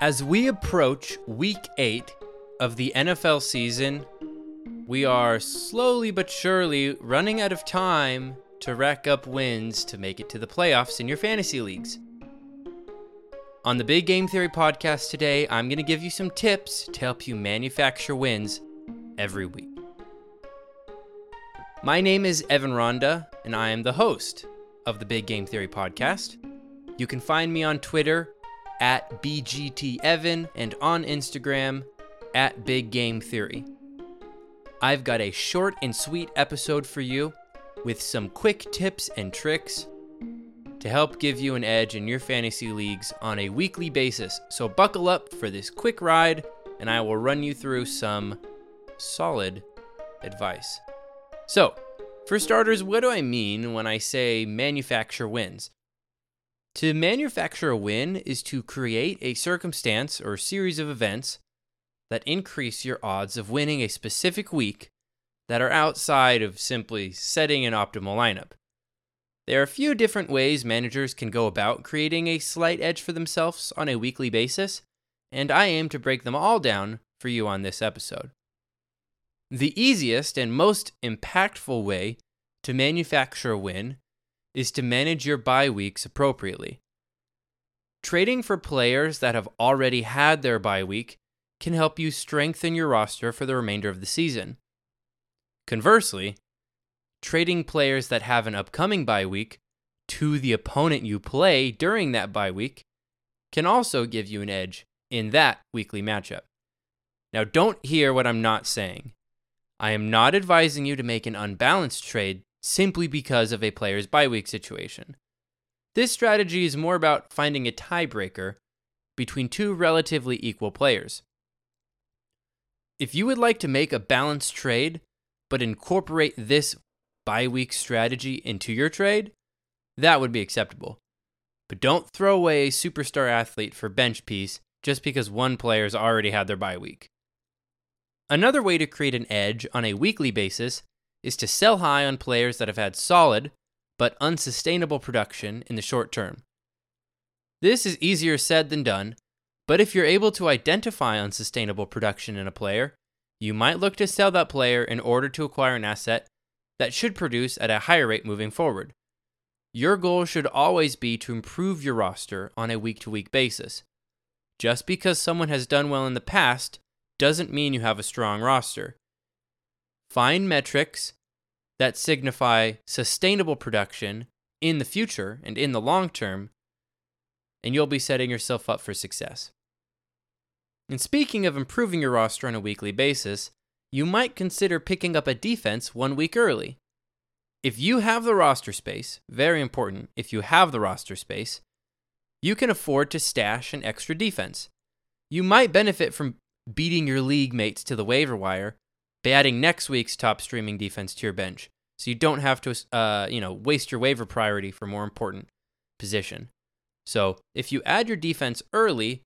As we approach week eight of the NFL season, we are slowly but surely running out of time to rack up wins to make it to the playoffs in your fantasy leagues. On the Big Game Theory podcast today, I'm going to give you some tips to help you manufacture wins every week. My name is Evan Ronda, and I am the host of the Big Game Theory podcast. You can find me on Twitter at BGTEvan and on Instagram at Big Game Theory. I've got a short and sweet episode for you with some quick tips and tricks to help give you an edge in your fantasy leagues on a weekly basis. So buckle up for this quick ride, and I will run you through some solid advice. So, for starters, what do I mean when I say manufacture wins? To manufacture a win is to create a circumstance or series of events that increase your odds of winning a specific week that are outside of simply setting an optimal lineup. There are a few different ways managers can go about creating a slight edge for themselves on a weekly basis, and I aim to break them all down for you on this episode. The easiest and most impactful way to manufacture a win is to manage your bye weeks appropriately. Trading for players that have already had their bye week can help you strengthen your roster for the remainder of the season. Conversely, trading players that have an upcoming bye week to the opponent you play during that bye week can also give you an edge in that weekly matchup. Now, don't hear what I'm not saying. I am not advising you to make an unbalanced trade simply because of a player's bye week situation. This strategy is more about finding a tiebreaker between two relatively equal players. If you would like to make a balanced trade, but incorporate this bye week strategy into your trade, that would be acceptable. But don't throw away a superstar athlete for bench piece just because one player's already had their bye week. Another way to create an edge on a weekly basis is to sell high on players that have had solid but unsustainable production in the short term. This is easier said than done, but if you're able to identify unsustainable production in a player, you might look to sell that player in order to acquire an asset that should produce at a higher rate moving forward. Your goal should always be to improve your roster on a week to week basis. Just because someone has done well in the past doesn't mean you have a strong roster. Find metrics that signify sustainable production in the future and in the long term, and you'll be setting yourself up for success. And speaking of improving your roster on a weekly basis, you might consider picking up a defense one week early. If you have the roster space, very important, if you have the roster space, you can afford to stash an extra defense. You might benefit from beating your league mates to the waiver wire by adding next week's top streaming defense to your bench, so you don't have to, uh, you know, waste your waiver priority for more important position. So if you add your defense early,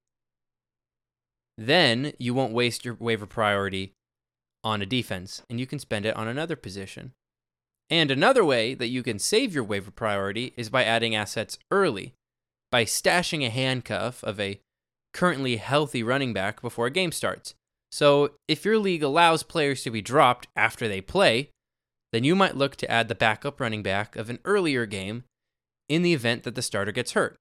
then you won't waste your waiver priority on a defense, and you can spend it on another position. And another way that you can save your waiver priority is by adding assets early, by stashing a handcuff of a currently healthy running back before a game starts. So, if your league allows players to be dropped after they play, then you might look to add the backup running back of an earlier game in the event that the starter gets hurt.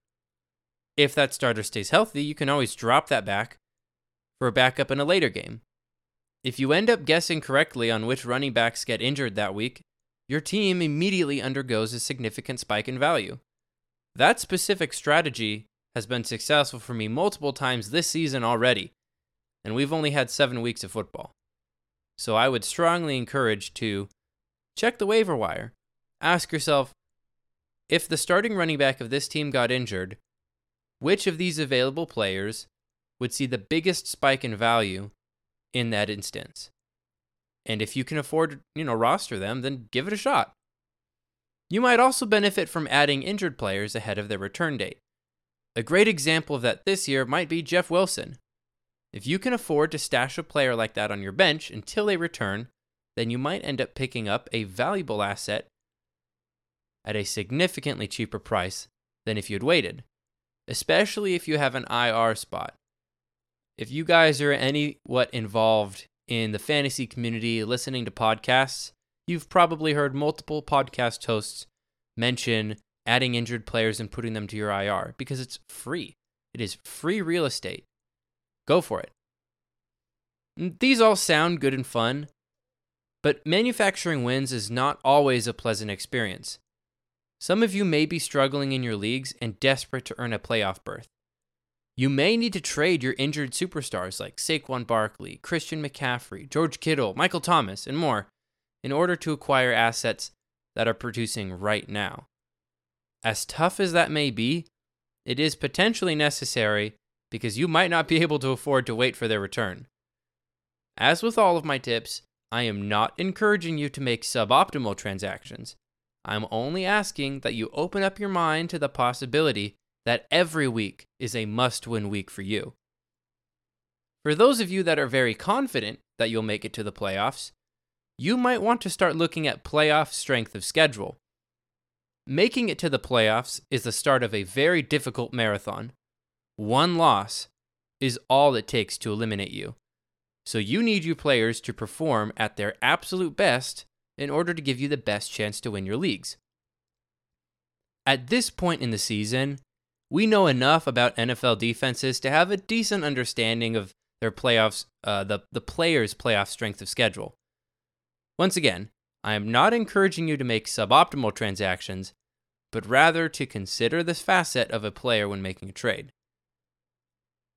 If that starter stays healthy, you can always drop that back for a backup in a later game. If you end up guessing correctly on which running backs get injured that week, your team immediately undergoes a significant spike in value. That specific strategy has been successful for me multiple times this season already, and we've only had seven weeks of football. So I would strongly encourage to check the waiver wire. Ask yourself if the starting running back of this team got injured, which of these available players would see the biggest spike in value in that instance? And if you can afford, you know, roster them, then give it a shot. You might also benefit from adding injured players ahead of their return date. A great example of that this year might be Jeff Wilson, if you can afford to stash a player like that on your bench until they return, then you might end up picking up a valuable asset at a significantly cheaper price than if you'd waited, especially if you have an IR spot. if you guys are any what involved in the fantasy community listening to podcasts, you've probably heard multiple podcast hosts mention adding injured players and putting them to your IR because it's free. It is free real estate. Go for it. These all sound good and fun, but manufacturing wins is not always a pleasant experience. Some of you may be struggling in your leagues and desperate to earn a playoff berth. You may need to trade your injured superstars like Saquon Barkley, Christian McCaffrey, George Kittle, Michael Thomas, and more in order to acquire assets that are producing right now. As tough as that may be, it is potentially necessary because you might not be able to afford to wait for their return. As with all of my tips, I am not encouraging you to make suboptimal transactions. I'm only asking that you open up your mind to the possibility that every week is a must win week for you. For those of you that are very confident that you'll make it to the playoffs, you might want to start looking at playoff strength of schedule. Making it to the playoffs is the start of a very difficult marathon. One loss is all it takes to eliminate you. So you need your players to perform at their absolute best in order to give you the best chance to win your leagues. At this point in the season, we know enough about NFL defenses to have a decent understanding of their playoffs, uh, the, the players' playoff strength of schedule. Once again, I am not encouraging you to make suboptimal transactions, but rather to consider this facet of a player when making a trade.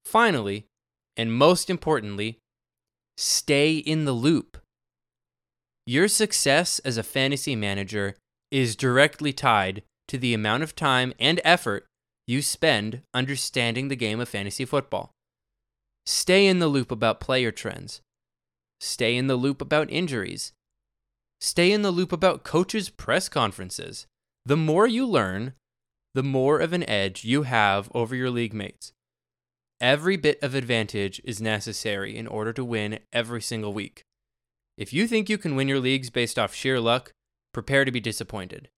Finally, and most importantly, stay in the loop. Your success as a fantasy manager is directly tied to the amount of time and effort you spend understanding the game of fantasy football. Stay in the loop about player trends. Stay in the loop about injuries. Stay in the loop about coaches' press conferences. The more you learn, the more of an edge you have over your league mates. Every bit of advantage is necessary in order to win every single week. If you think you can win your leagues based off sheer luck, prepare to be disappointed.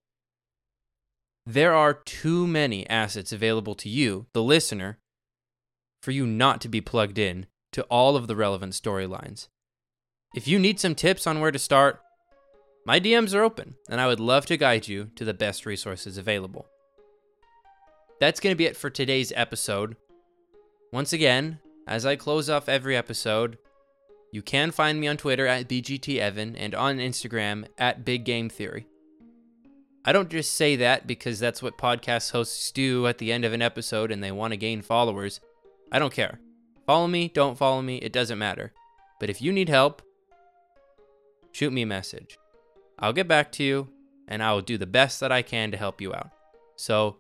There are too many assets available to you, the listener, for you not to be plugged in to all of the relevant storylines. If you need some tips on where to start, my DMs are open, and I would love to guide you to the best resources available. That's going to be it for today's episode. Once again, as I close off every episode, you can find me on Twitter at BGTEvan and on Instagram at Big Game Theory. I don't just say that because that's what podcast hosts do at the end of an episode and they want to gain followers. I don't care. Follow me, don't follow me, it doesn't matter. But if you need help, shoot me a message. I'll get back to you and I will do the best that I can to help you out. So,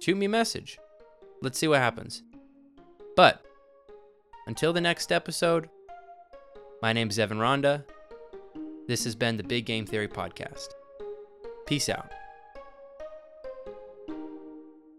shoot me a message. Let's see what happens. But until the next episode, my name is Evan Ronda. This has been the Big Game Theory Podcast. Peace out.